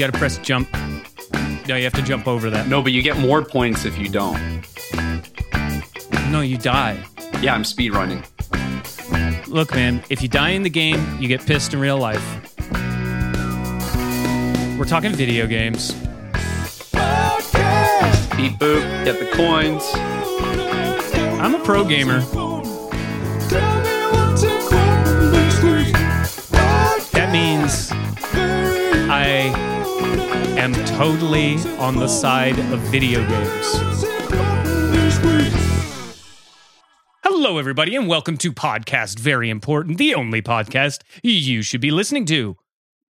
got to press jump. No, you have to jump over that. No, but you get more points if you don't. No, you die. Yeah, I'm speed running. Look, man, if you die in the game, you get pissed in real life. We're talking video games. Beep boop, get the coins. I'm a pro gamer. Am totally on the side of video games. Hello, everybody, and welcome to Podcast Very Important, the only podcast you should be listening to.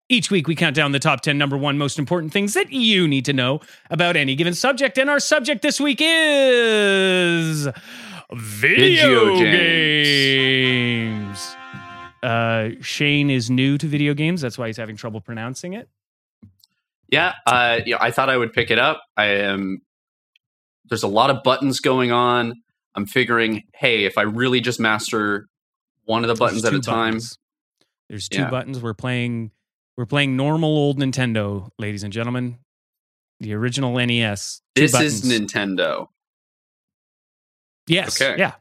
Each week, we count down the top 10 number one most important things that you need to know about any given subject. And our subject this week is video, Video games. Uh, Shane is new to video games. That's why he's having trouble pronouncing it. Yeah, uh, you know, I thought I would pick it up. I am. There's a lot of buttons going on. I'm figuring, hey, if I really just master one of the buttons at a time, buttons. There's two Yeah. buttons. We're playing. We're playing normal old Nintendo, ladies and gentlemen. The original NES. This buttons. is Nintendo. Yes. Okay. Yeah.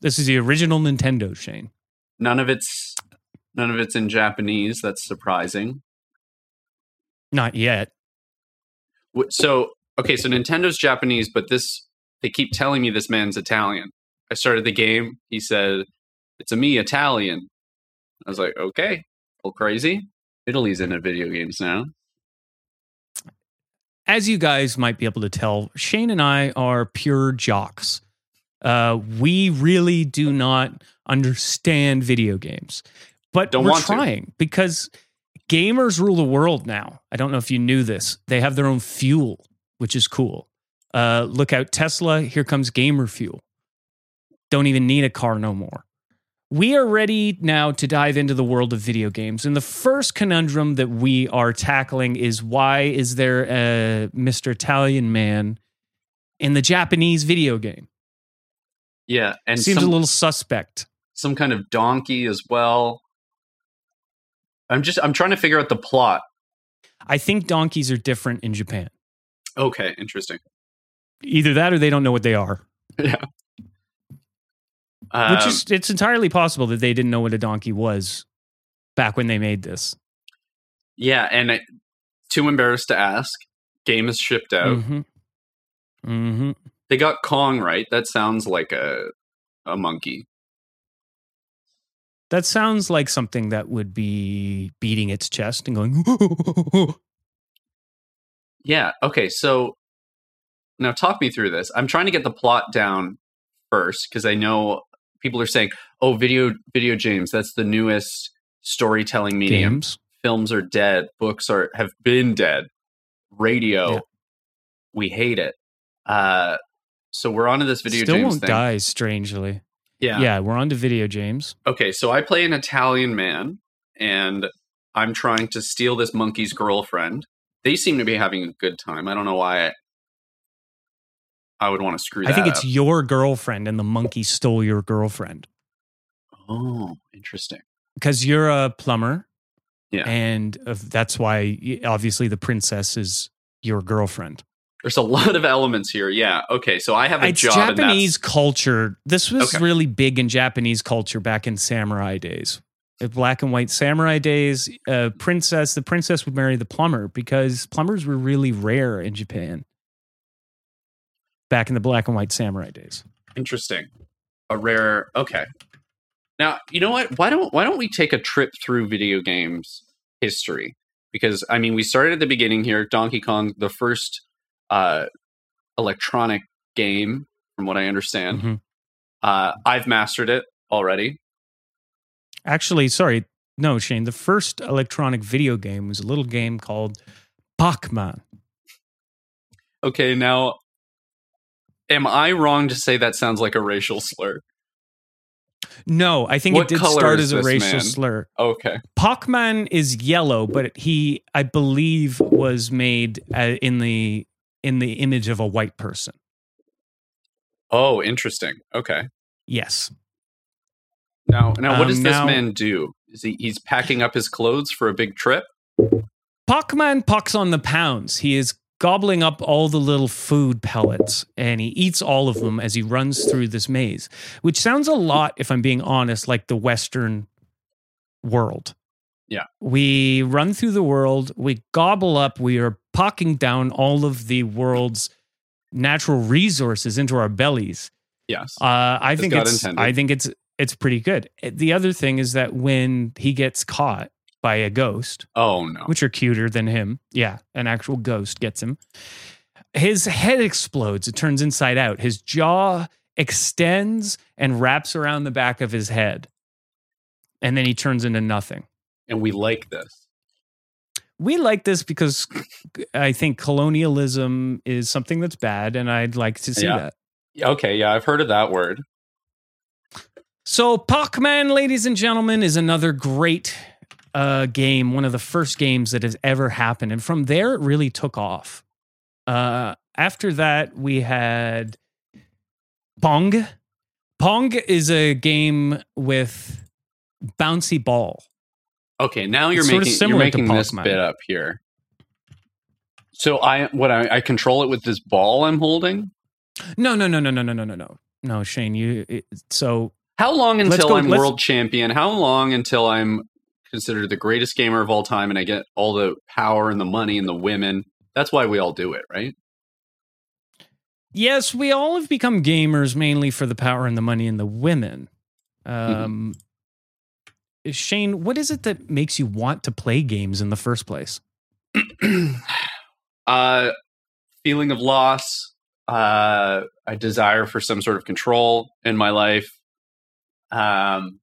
This is the original Nintendo, Shane. None of it's none of it's in Japanese. That's surprising. Not yet. So okay, so Nintendo's Japanese, but this they keep telling me this man's Italian. I started the game. He said, "It's a me Italian." I was like, "Okay, little crazy." Italy's into video games now. As you guys might be able to tell, Shane and I are pure jocks. Uh, we really do not understand video games, but Don't we're want to. trying because gamers rule the world now. I don't know if you knew this. They have their own fuel, which is cool. Uh, look out, Tesla! Here comes gamer fuel. Don't even need a car no more. We are ready now to dive into the world of video games. And the first conundrum that we are tackling is why is there a Mr. Italian man in the Japanese video game? Yeah, and Seems some, a little suspect. some kind of donkey as well. I'm just I'm trying to figure out the plot. I think donkeys are different in Japan. Okay, interesting. Either that or they don't know what they are. Um, Which is it's entirely possible that they didn't know what a donkey was back when they made this. yeah, and I, too embarrassed to ask. Game is shipped out. hmm hmm They got Kong right. That sounds like a a monkey. That sounds like something that would be beating its chest and going. Yeah. Okay. So now talk me through this. I'm trying to get the plot down first because I know people are saying, "Oh, video video games. That's the newest storytelling medium. games. Films are dead. Books are have been dead. Radio, Yeah. we hate it." Uh, so we're on to this video Still games won't thing. die, strangely. Yeah. Yeah. we're on to video games. Okay. So I play an Italian man, and I'm trying to steal this monkey's girlfriend. They seem to be having a good time. I don't know why. I, I would want to screw that I think up. it's your girlfriend, and the monkey stole your girlfriend Oh, interesting. because you're a plumber. Yeah. and that's why obviously the princess is your girlfriend. There's a lot of elements here. Yeah. Okay. So I have a It's job. Japanese culture. This was Okay. really big in Japanese culture back in samurai days. The black and white samurai days, uh, princess, the princess would marry the plumber because plumbers were really rare in Japan back in the black and white samurai days. Interesting. A rare. Okay. Now you know what? Why don't Why don't we take a trip through video games history? Because I mean, we started at the beginning here. Donkey Kong, the first uh, electronic game, from what I understand. Mhm. Uh, I've mastered it already. Actually, sorry, no, Shane. The first electronic video game was a little game called Pac-Man. Okay, now, am I wrong to say that sounds like a racial slur? No, I think What it did start as a racial man? slur. Okay. Pac-Man is yellow, but he, I believe, was made uh, in the in the image of a white person. Oh, interesting. Okay. Yes. Now, now, what Um, does this now- man do? Is he he's packing up his clothes for a big trip? Pacman pucks on the pounds. He is gobbling up all the little food pellets and he eats all of them as he runs through this maze, which sounds a lot, if I'm being honest, like the Western world. Yeah. We run through the world, we gobble up, we are pocking down all of the world's natural resources into our bellies. Yes. Uh, I think God it's intended. I think it's it's pretty good. The other thing is that when he gets caught by a ghost, oh no. which are cuter than him. Yeah, an actual ghost gets him. His head explodes. It turns inside out. His jaw extends and wraps around the back of his head. And then he turns into nothing. And we like this. We like this because I think colonialism is something that's bad, and I'd like to see Yeah. that. Okay, yeah, I've heard of that word. So, Pac-Man, ladies and gentlemen, is another great uh, game. One of the first games that has ever happened, and from there, it really took off. Uh, after that, we had Pong. Pong is a game with bouncy ball. Okay, now you're It's making you're making this bit up here. So I what I, I control it with this ball I'm holding. No, no, no, no, no, no, no, no, no. No, Shane, you. It, so How long until go- I'm world champion? How long until I'm considered the greatest gamer of all time and I get all the power and the money and the women? That's why we all do it, right? Yes, we all have become gamers mainly for the power and the money and the women. Um, Shane, what is it that makes you want to play games in the first place? uh feeling of loss, uh a desire for some sort of control in my life. Um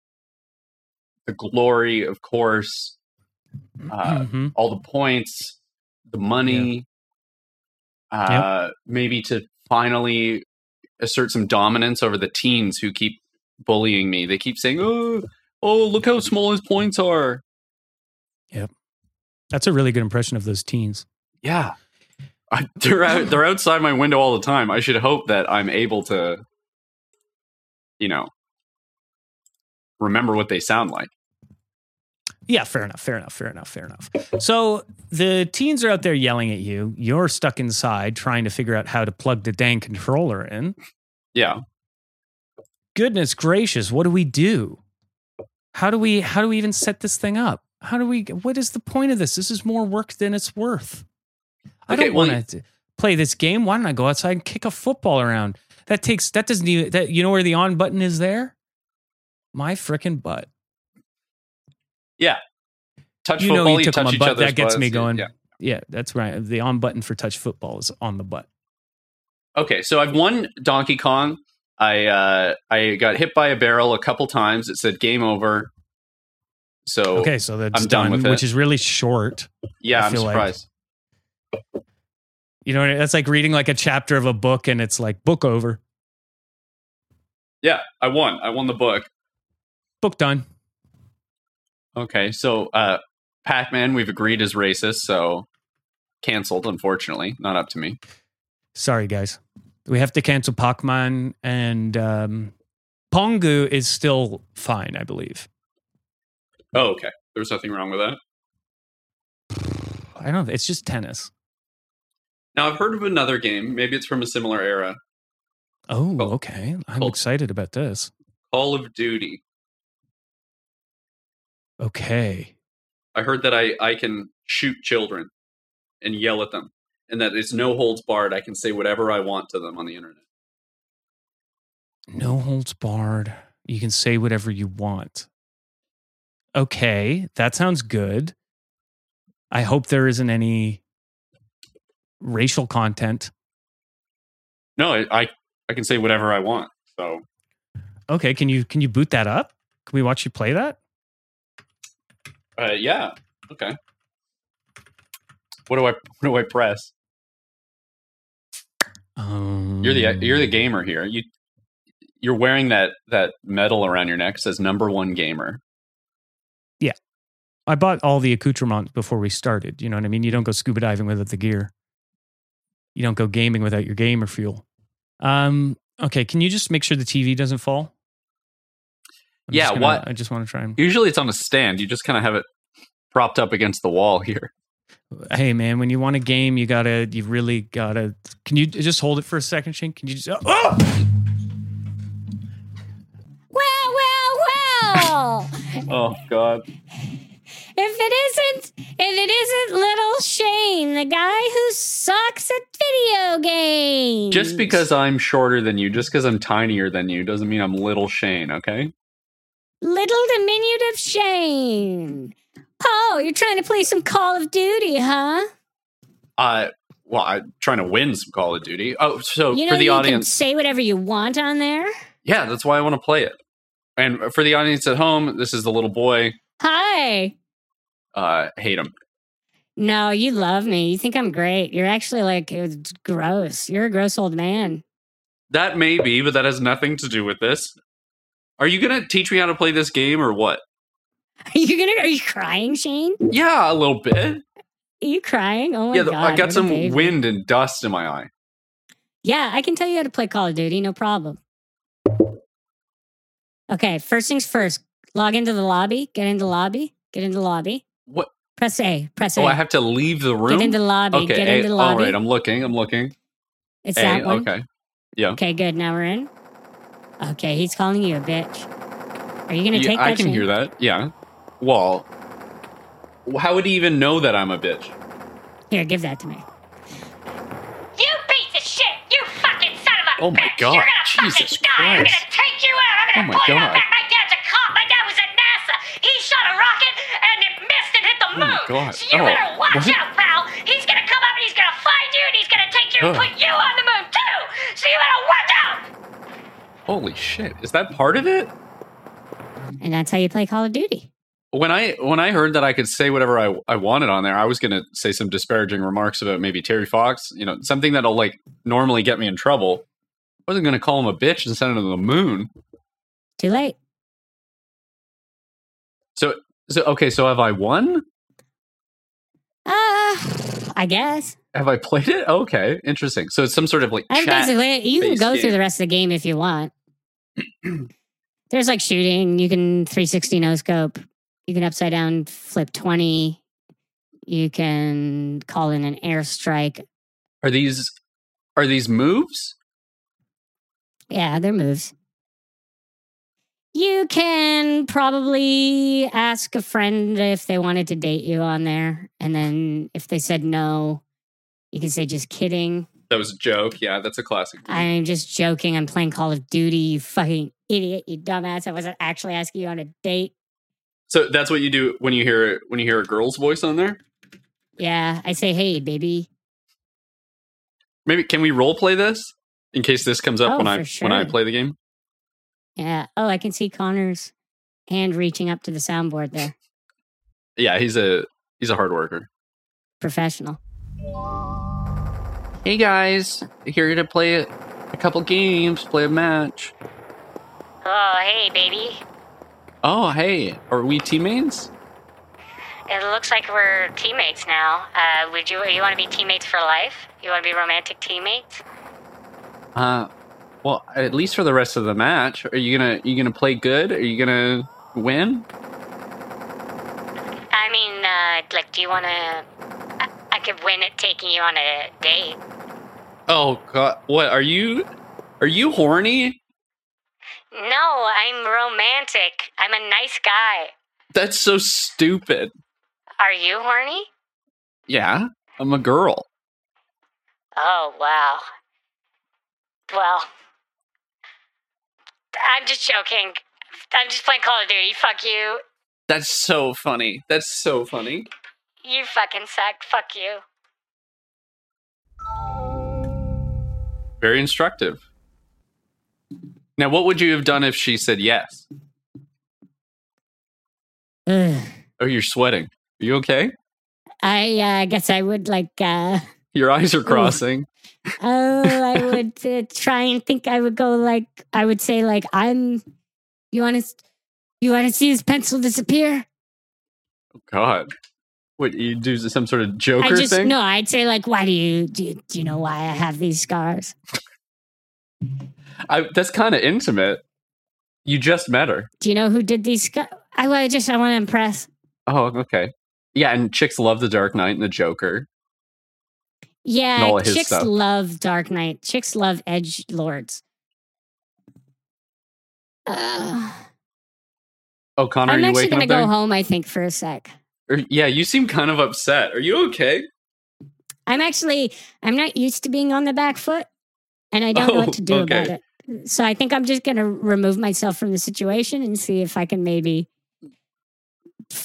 the glory, of course, uh, Mhm. all the points, the money, uh, maybe to finally assert some dominance over the teens who keep bullying me. They keep saying, "Oh, oh, look how small his points are." Yep. That's a really good impression of those teens. Yeah, I, they're out, they're outside my window all the time. I should hope that I'm able to, you know, remember what they sound like. Yeah, fair enough, fair enough, fair enough, fair enough. So the teens are out there yelling at you. You're stuck inside trying to figure out how to plug the dang controller in. Yeah, Goodness gracious, what do we do? How do we how do we even set this thing up? How do we what is the point of this? This is more work than it's worth. I Okay, don't well, want to play this game. Why don't I go outside and kick a football around? That takes that doesn't even that you know where the on button is there? My frickin' butt. Yeah. Touch You know football. you You, took my butt. That gets butts. me going. Yeah. Yeah, that's right. The on button for touch football is on the butt. Okay, so I've won Donkey Kong. I uh, I got hit by a barrel a couple times. It said game over. So Okay, so that's I'm done done, with it. which is really short. yeah, I I'm feel like- surprised. You know, that's like reading like a chapter of a book and it's like book over, Yeah, I won. I won the book. book done. Okay, so uh, Pac-Man, we've agreed is racist, so canceled. Unfortunately, not up to me. Sorry, guys. We have to cancel Pacman and um, Pongu is still fine, I believe. Oh, okay. There's nothing wrong with that. I don't. Know. It's just tennis. Now I've heard of another game. Maybe it's from a similar era. Oh, okay. I'm excited about this. Call of Duty. Okay. I heard that I I can shoot children and yell at them, and that it's no holds barred. I can say whatever I want to them on the internet. No holds barred. You can say whatever you want. Okay, that sounds good. I hope there isn't any racial content. No, I I, I can say whatever I want. So Okay, can you can you boot that up? Can we watch you play that? uh, yeah, okay. What do I what do I press? Um, You're the you're the gamer here. You you're wearing that that medal around your neck says number one gamer. Yeah, I bought all the accoutrements before we started. You know what I mean? You don't go scuba diving without the gear. You don't go gaming without your gamer fuel. Um, okay, can you just make sure the TV doesn't fall? I'm Yeah, gonna- what- I just want to try and. Usually it's on a stand. You just kind of have it propped up against the wall here. Hey man, when you want a game, you gotta, you really gotta. Can you just hold it for a second, Shane? Can you just? Oh! Well, well, well. Oh God. if it isn't, if it isn't little Shane, the guy who sucks at video games. Just because I'm shorter than you, just because I'm tinier than you, doesn't mean I'm little Shane. Okay. little diminutive Shane. Oh, you're trying to play some Call of Duty, huh? Uh, well, I'm trying to win some Call of Duty. Oh, so You know for the you audience, can say whatever you want on there. yeah, that's why I want to play it. And for the audience at home, this is the little boy. Hi. Uh, hate him. No, you love me. You think I'm great. You're actually like it's gross. You're a gross old man. That may be, but that has nothing to do with this. Are you gonna teach me how to play this game or what? Are you gonna? Are you crying, Shane? Yeah, a little bit. Are you crying? Oh my yeah, god! I got some wind and dust in my eye. Yeah, I can tell you how to play Call of Duty. No problem. Okay, first things first. Log into the lobby. Get into the lobby. Get into the lobby. What? Press A. Press oh, A. Oh, I have to leave the room. Get into the lobby. okay, Get A- into the lobby. right. I'm looking. I'm looking. it's A, that one. okay. Yeah. Okay, good. Now we're in. Okay, he's calling you a bitch. Are you gonna Yeah, take that? I can hear that. Yeah. Well, how would he even know that I'm a bitch? Here, give that to me. You piece of shit! You fucking son of a Oh my bitch! God, You're gonna Jesus fucking die! I'm gonna take you out! I'm Oh gonna my pull you out back! My dad's a cop! My dad was at NASA! He shot a rocket and it missed and hit the Oh my moon! God. So you Oh, better watch what? out, pal! He's gonna come up and he's gonna find you and he's gonna take you and put you on the moon too! So you better watch out! Holy shit! Is that part of it? And that's how you play Call of Duty. When I when I heard that I could say whatever I, I wanted on there, I was going to say some disparaging remarks about maybe Terry Fox. You know, something that'll like normally get me in trouble. I wasn't going to call him a bitch and send him to the moon. Too late. So so okay. So have I won? Uh, I guess. Have I played it? Okay, interesting. So it's some sort of like I basically, you can go through the rest of the game if you want. There's like shooting. You can 360 no scope. You can upside down flip 20. You can call in an airstrike. Are these are these moves? Yeah, they're moves. You can probably ask a friend if they wanted to date you on there. And then if they said no, you can say just kidding. That was a joke. Yeah, that's a classic. I'm just joking. I'm playing Call of Duty, you fucking idiot, you dumbass. I wasn't actually asking you on a date. So that's what you do when you hear when you hear a girl's voice on there. Yeah, I say, hey, baby. Maybe can we role play this in case this comes up Oh, when I for when I play the game? Yeah. Oh, I can see Connor's hand reaching up to the soundboard there. Yeah, he's a he's a hard worker. Professional. Hey guys, here to play a, a couple games, play a match. Oh, hey, baby. Oh, hey, are we teammates? It looks like we're teammates now. Uh, would you you want to be teammates for life? You want to be romantic teammates? Uh, well, at least for the rest of the match. Are you gonna you gonna play good? Are you gonna win? I mean, uh, like, do you want to? I, I could win at taking you on a date. Oh God, what are you? Are you horny? No, I'm romantic. I'm a nice guy. That's so stupid. Are you horny? Yeah, I'm a girl. Oh, wow. Well, I'm just joking. I'm just playing Call of Duty. Fuck you. That's so funny. That's so funny. You fucking suck. Fuck you. Very instructive. Now, what would you have done if she said yes? Ugh. Oh, you're sweating. Are you okay? I uh, guess I would like, uh, Your eyes are crossing. oh, I would uh, try and think I would go like, I would say, like, I'm, you want to, you want to see his pencil disappear? Oh, God. What, you do some sort of Joker I just, thing? no, I'd say, like, why do you, do you, do you know why I have these scars? I, that's kind of intimate. You just met her. Do you know who did these? I, I just, I want to impress. Oh, okay. yeah, and chicks love the Dark Knight and the Joker. Yeah, all of his chicks stuff. love Dark Knight. Chicks love Edge Lords. Uh, Oh, Connor, I'm are you actually gonna go home. I think for a sec. Or- yeah, you seem kind of upset. Are you okay? I'm actually I'm not used to being on the back foot, and I don't know Oh, what to do okay. about it. So I think I'm just gonna remove myself from the situation and see if I can maybe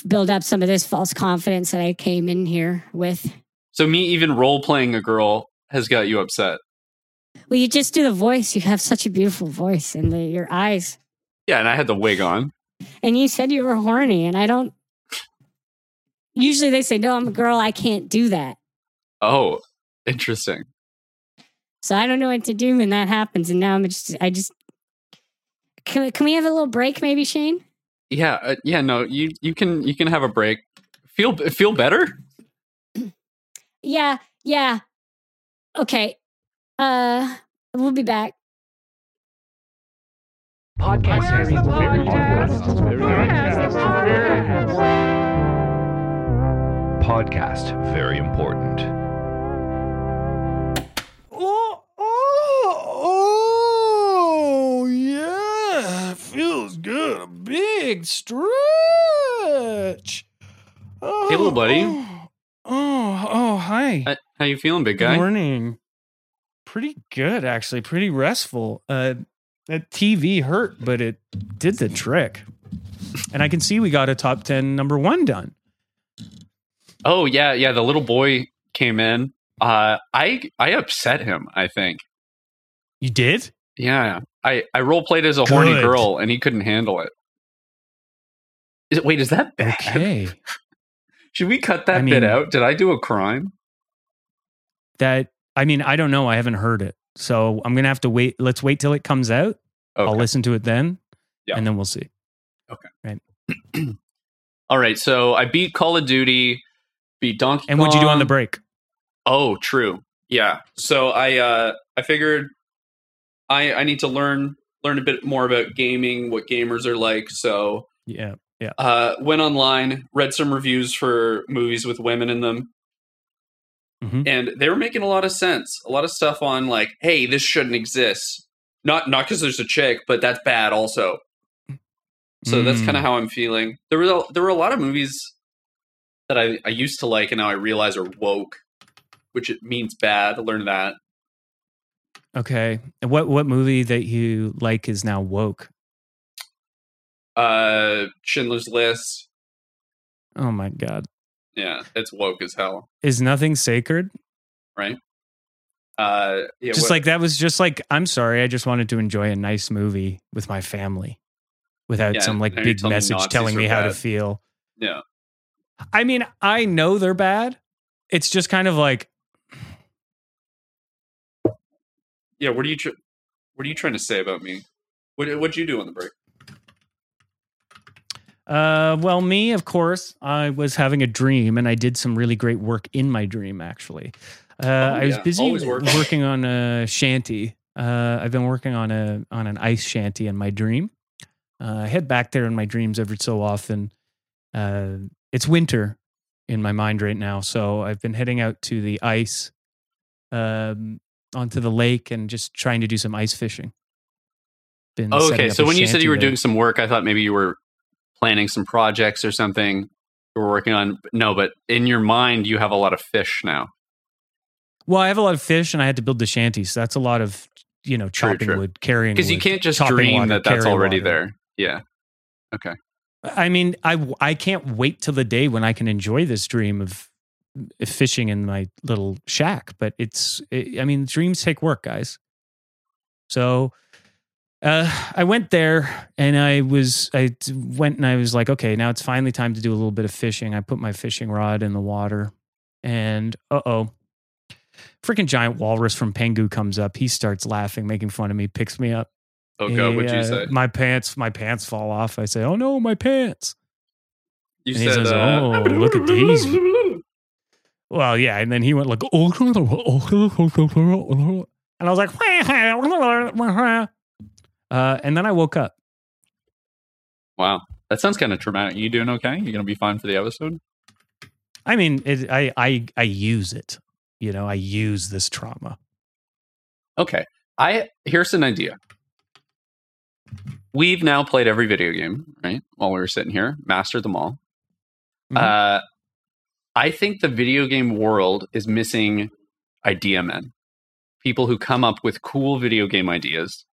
build up some of this false confidence that I came in here with. So me even role playing a girl has got you upset. Well, you just do the voice. You have such a beautiful voice, and the, your eyes. Yeah, and I had the wig on. And you said you were horny, and I don't. Usually they say, "No, I'm a girl. I can't do that." Oh, interesting. So I don't know what to do when that happens. And now I'm just, I just. Can, can we have a little break, maybe, Shane? Yeah, uh, yeah. No, you you can you can have a break. Feel feel better. Yeah, yeah. Okay. Uh, we'll be back. Podcast, very important. Good. A big stretch. Oh, Hey, little buddy. Oh, oh, oh, hi. Uh, How you feeling, big guy? morning. Pretty good, actually. Pretty restful. Uh, that TV hurt, but it did the trick. And I can see we got a top 10 number one done. Oh yeah, yeah. The little boy came in. Uh, I I upset him. I think. You did? Yeah, I I role played as a horny girl, and he couldn't handle it. Is it wait, is that bad? Okay. Should we cut that I bit mean- out? Did I do a crime? that, I mean, I don't know. I haven't heard it. So I'm going to have to wait. Let's wait till it comes out. I'll listen to it then. Yeah. And then we'll see. Okay. Right. All right. So I beat Call of Duty, beat Donkey. And what'd you do on the break? Oh, true. Yeah. So I uh I figured I I need to learn learn a bit more about gaming, what gamers are like. So Yeah. uh went online, read some reviews for movies with women in them. Mhm. And they were making a lot of sense. A lot of stuff on like, hey, this shouldn't exist. Not not because there's a chick, but that's bad also. So that's Mm. kind of how I'm feeling. There were there were a lot of movies that I, I used to like and now I realize are woke, which it means bad. Learn that. Okay. And what, what movie that you like is now woke? Uh Schindler's List. Oh my God. Yeah, it's woke as hell. Is nothing sacred? Right? Uh yeah, just what- like that was just like I'm sorry, I just wanted to enjoy a nice movie with my family without Yeah, some like big telling message Nazis telling me how to feel. Yeah. I mean, I know they're bad. It's just kind of like Yeah, what are you tr- what are you trying to say about me? What what'd you do on the break? uh well me of course I was having a dream and I did some really great work in my dream actually. Uh I was busy work. working on a shanty. Uh I've been working on a on an ice shanty in my dream. Uh, I head back there in my dreams every so often. Uh, it's winter in my mind right now, so I've been heading out to the ice, um, onto the lake, and just trying to do some ice fishing. Been Oh, okay. So when you said you were there. doing some work, I thought maybe you were planning some projects or something you were working on. No, but in your mind, you have a lot of fish now. well, I have a lot of fish, and I had to build the shanty, so that's a lot of you know chopping true. wood, carrying Because you can't just dream water, that that's already water. there. Yeah. Okay. I mean, I I can't wait till the day when I can enjoy this dream of fishing in my little shack. But it's, it, I mean, dreams take work, guys. So uh, I went there and I was, I went and I was like, okay, now it's finally time to do a little bit of fishing. I put my fishing rod in the water, and uh oh. Freaking giant walrus from Pingu comes up. He starts laughing, making fun of me, picks me up. Oh, God. What'd you uh, say? My pants, my pants fall off. I say, "Oh no, my pants!" You and he said, says, uh, "Oh, look at these." Well, yeah, and then he went like, "Oh," and I was like, uh, and then I woke up. Wow. That sounds kind of traumatic. You doing okay? You going to be fine for the episode? I mean, it, I I I use it. You know, I use this trauma. Okay. I here's an idea. We've now played every video game, right? While we were sitting here, mastered them all. Mhm. Uh, I think the video game world is missing idea men, people who come up with cool video game ideas.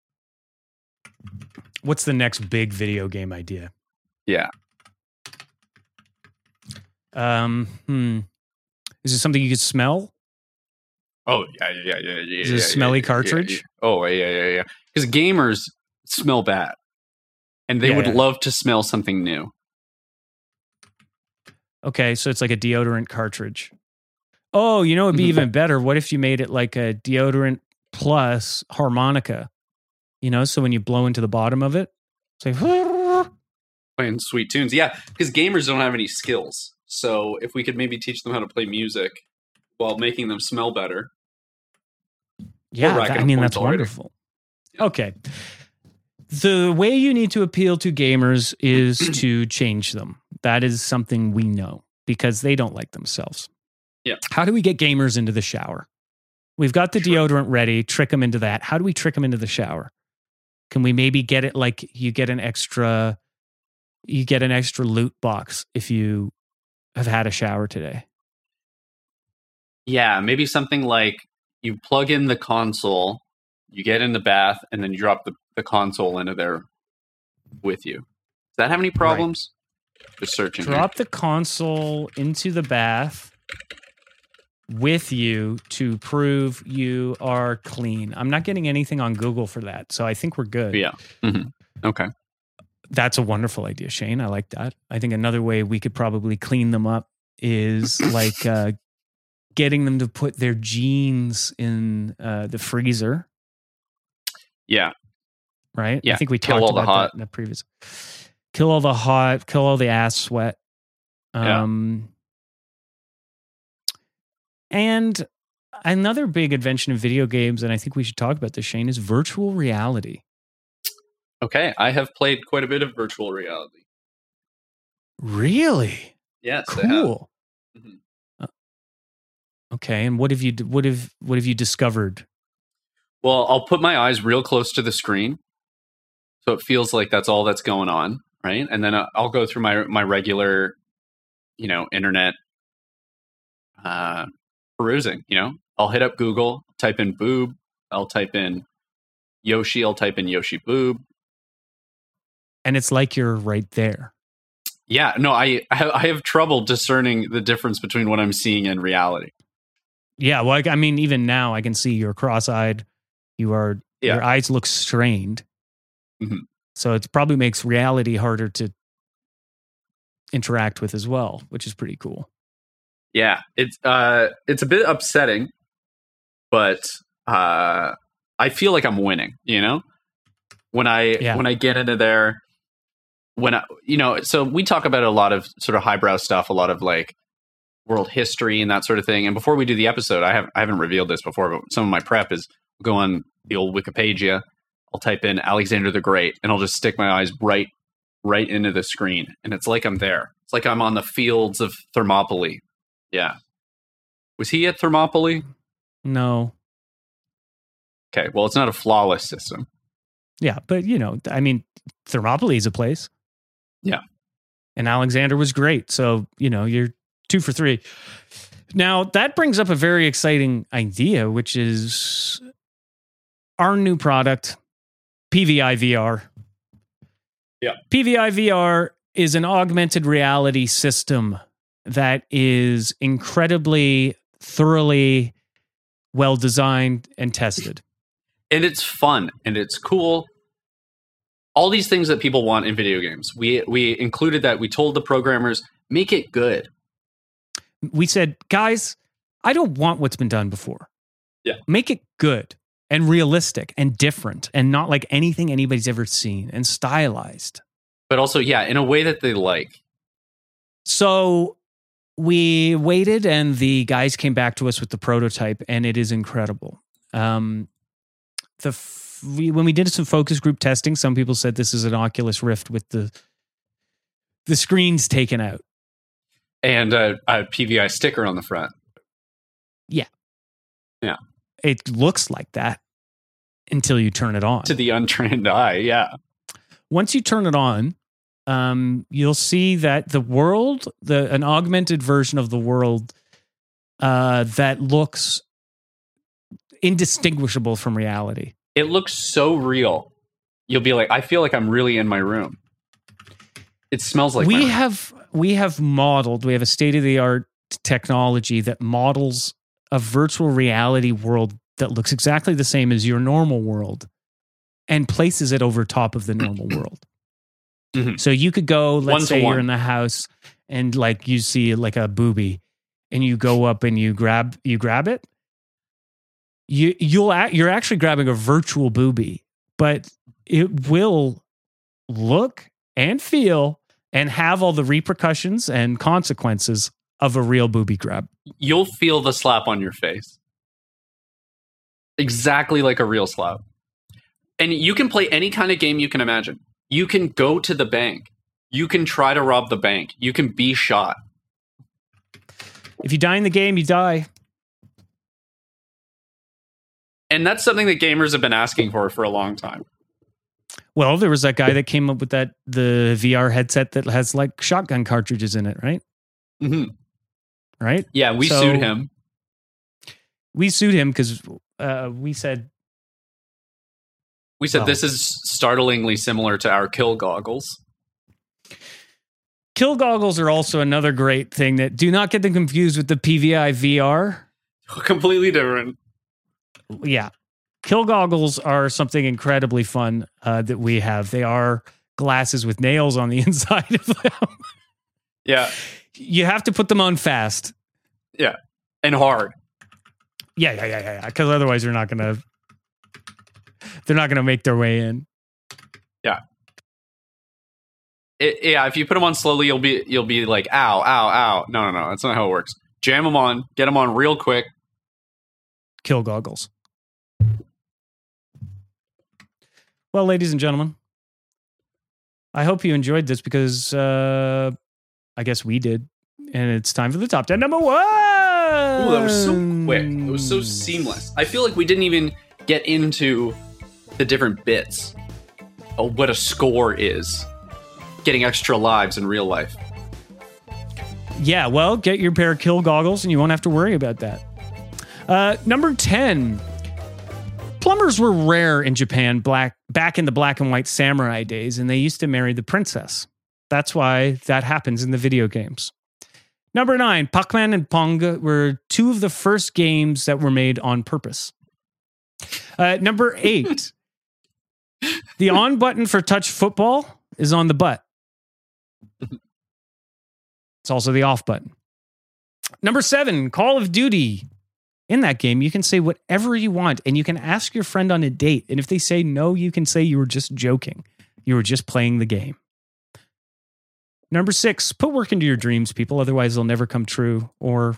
What's the next big video game idea? Yeah. Um. Hmm. Is it something you could smell? Oh yeah, yeah, yeah, yeah. Is it a smelly cartridge? Oh yeah, yeah, yeah. Because gamers smell bad, and they Yeah, would yeah. love to smell something new. Okay, so it's like a deodorant cartridge. Oh, you know, it'd be Mhm. even better. What if you made it like a deodorant plus harmonica? You know, so when you blow into the bottom of it, it's like Playing sweet tunes, yeah. Because gamers don't have any skills, so if we could maybe teach them how to play music while making them smell better, yeah. that- I mean, that's already. wonderful. Okay, the way you need to appeal to gamers is to change them. That is something we know because they don't like themselves. Yeah. How do we get gamers into the shower? We've got the deodorant ready. Trick them into that. How do we trick them into the shower? Can we maybe get it like you get an extra, you get an extra loot box if you have had a shower today? yeah, maybe something like you plug in the console, you get in the bath, and then you drop the, the console into there with you. Does that have any problems? Just searching. here. Drop the console into the bath with you to prove you are clean. I'm not getting anything on Google for that, so I think we're good. Yeah. hmm Okay. That's a wonderful idea, Shane. I like that. I think another way we could probably clean them up is like uh, getting them to put their jeans in uh, the freezer, Yeah. right? Yeah. I think we kill talked about hot. that in the previous. Kill all the hot, kill all the ass sweat. Yeah. Um, And another big invention of video games, and I think we should talk about this, Shane, is virtual reality. Okay. I have played quite a bit of virtual reality. Really? Yes. Cool. Mhm. Uh, okay, and what have you what have what have you discovered? Well, I'll put my eyes real close to the screen, so it feels like that's all that's going on, right? And then uh, I'll go through my my regular, you know, internet uh, perusing. You know, I'll hit up Google, type in boob, I'll type in Yoshi, I'll type in Yoshi boob. And it's like you're right there. Yeah, no, I I have- I have trouble discerning the difference between what I'm seeing and reality. Yeah, well, I, I mean, even now I can see you're cross-eyed. You are Yeah. your eyes look strained. Mhm. So it probably makes reality harder to interact with as well, which is pretty cool. Yeah, it's uh it's a bit upsetting, but uh I feel like I'm winning, you know? When I Yeah. when I get into there when I you know, so we talk about a lot of sort of highbrow stuff, a lot of like world history and that sort of thing. And before we do the episode, I have I haven't revealed this before, but some of my prep is go on the old Wikipedia, I'll type in Alexander the Great and I'll just stick my eyes right right into the screen and it's like I'm there. It's like I'm on the fields of Thermopylae. Yeah. Was he at Thermopylae? No. Okay, well, it's not a flawless system. Yeah, but you know, I mean, Thermopylae is a place. Yeah. And Alexander was great. So, you know, you're two for three. Now, that brings up a very exciting idea, which is our new product, PVI VR. Yeah. PVI VR is an augmented reality system that is incredibly thoroughly well designed and tested. And it's fun and it's cool. All these things that people want in video games. We we included that. We told the programmers, make it good. We said, guys, I don't want what's been done before. Yeah. Make it good and realistic and different and not like anything anybody's ever seen and stylized. But also, yeah, in a way that they like. So we waited and the guys came back to us with the prototype and it is incredible. Um, the f- we, when we did some focus group testing, some people said this is an Oculus Rift with the the screens taken out. And a, a PVI sticker on the front. Yeah. Yeah. It looks like that until you turn it on. To the untrained eye, yeah. Once you turn it on, um, you'll see that the world, the an augmented version of the world uh, that looks indistinguishable from reality. It looks so real. You'll be like, I feel like I'm really in my room. It smells like we have we have modeled we have a state of the art technology that models a virtual reality world that looks exactly the same as your normal world and places it over top of the normal world. Mhm. so you could go let's One say you're in the house and like you see like a booby and you go up and you grab you grab it. You you'll act, you're actually grabbing a virtual booby but it will look and feel and have all the repercussions and consequences of a real booby grab. You'll feel the slap on your face. Exactly like a real slap. And you can play any kind of game you can imagine. You can go to the bank. You can try to rob the bank. You can be shot. If you die in the game, you die. And that's something that gamers have been asking for for a long time. Well, there was that guy that came up with that the VR headset that has like shotgun cartridges in it, right? Mm-hmm. Right? Yeah, we So- sued him. We sued him because uh, we said We said Well- this is startlingly similar to our kill goggles. kill goggles are also another great thing that do not get them confused with the PVI VR. Completely different. yeah kill goggles are something incredibly fun uh, that we have they are glasses with nails on the inside of them Yeah. you have to put them on fast Yeah. And hard. yeah yeah yeah yeah because otherwise they're not gonna they're not gonna make their way in It, yeah, if you put them on slowly, you'll be you'll be like, ow, ow, ow. No, no, no. That's not how it works. Jam them on, get them on real quick. kill goggles well ladies and gentlemen i hope you enjoyed this because uh i guess we did and it's time for the top 10 number one Ooh, that was so quick. It was so seamless. I feel like we didn't even get into the different bits of what a score is. Getting extra lives in real life. Yeah, well, get your pair of kill goggles and you won't have to worry about that. Uh, number 10. Plumbers were rare in Japan black, back in the black and white samurai days, and they used to marry the princess. That's why that happens in the video games. Number nine, Pac Man and Pong were two of the first games that were made on purpose. Uh, number eight, the on button for touch football is on the butt. It's also the off button. Number seven, Call of Duty. In that game, you can say whatever you want and you can ask your friend on a date. And if they say no, you can say you were just joking. You were just playing the game. Number six, put work into your dreams, people. Otherwise, they'll never come true or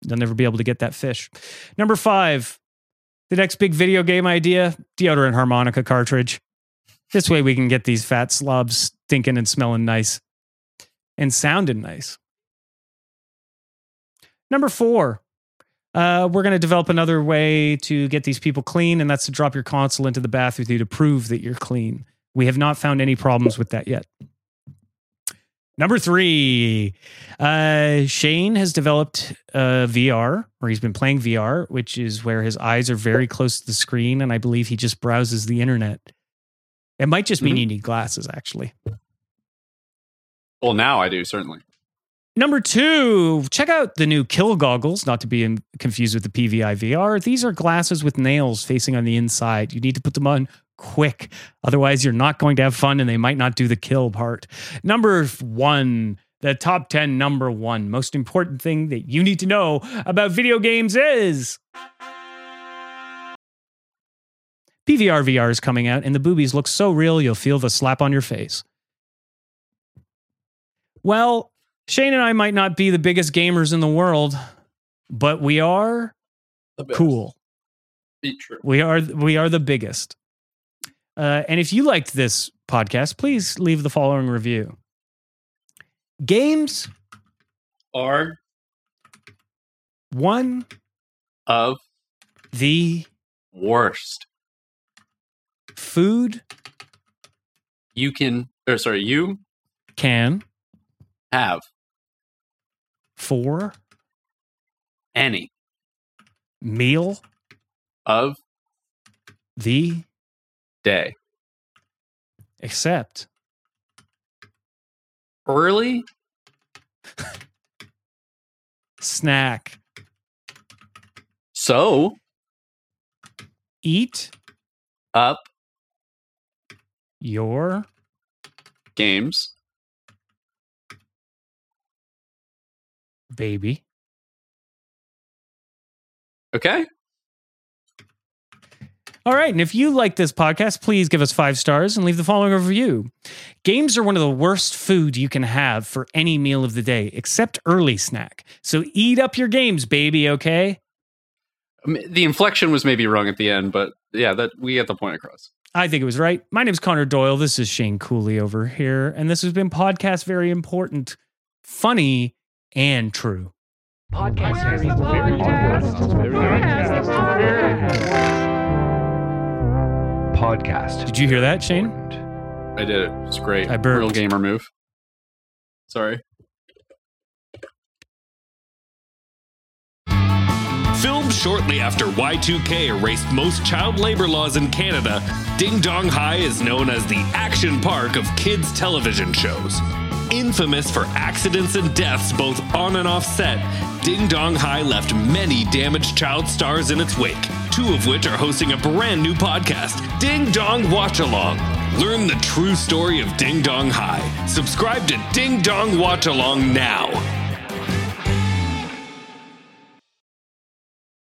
they'll never be able to get that fish. Number five, the next big video game idea deodorant harmonica cartridge. This way we can get these fat slobs stinking and smelling nice and sounding nice. Number four, uh, we're going to develop another way to get these people clean, and that's to drop your console into the bath with you to prove that you're clean. We have not found any problems with that yet. Number three, uh, Shane has developed uh, VR, or he's been playing VR, which is where his eyes are very close to the screen, and I believe he just browses the internet. It might just mean Mhm. you need glasses, actually. Well, now I do, certainly. Number two, check out the new Kill goggles, not to be confused with the PVI VR. These are glasses with nails facing on the inside. You need to put them on quick. Otherwise, you're not going to have fun and they might not do the kill part. Number one, the top 10 number one most important thing that you need to know about video games is PVR VR is coming out and the boobies look so real you'll feel the slap on your face. Well, Shane and I might not be the biggest gamers in the world, but we are cool. Be true. We are we are the biggest. Uh, and if you liked this podcast, please leave the following review. Games are One, of the worst. food You can, or sorry, you can have for any. Meal? Of? The? Day. except. Early? Snack. so? Eat? Up. Your? Games baby. Okay. All right. And if you like this podcast, please give us five stars and leave the following review. Games are one of the worst food you can have for any meal of the day, except early snack. So eat up your games, baby, okay? The inflection was maybe wrong at the end, but yeah, that we get the point across. I think it was right. My name's Connor Doyle. This is Shane Cooley over here. And this has been Podcast Very Important, funny, and true. Podcast. Did you hear that, Shane? I did it. It's great. I burped. Real gamer move. Sorry. Filmed shortly after Y2K erased most child labor laws in Canada, Ding Dong High is known as the action park of kids' television shows. Infamous for accidents and deaths both on and off set, Ding Dong High left many damaged child stars in its wake, two of which are hosting a brand new podcast, Ding Dong Watch Along. Learn the true story of Ding Dong High. Subscribe to Ding Dong Watch Along now.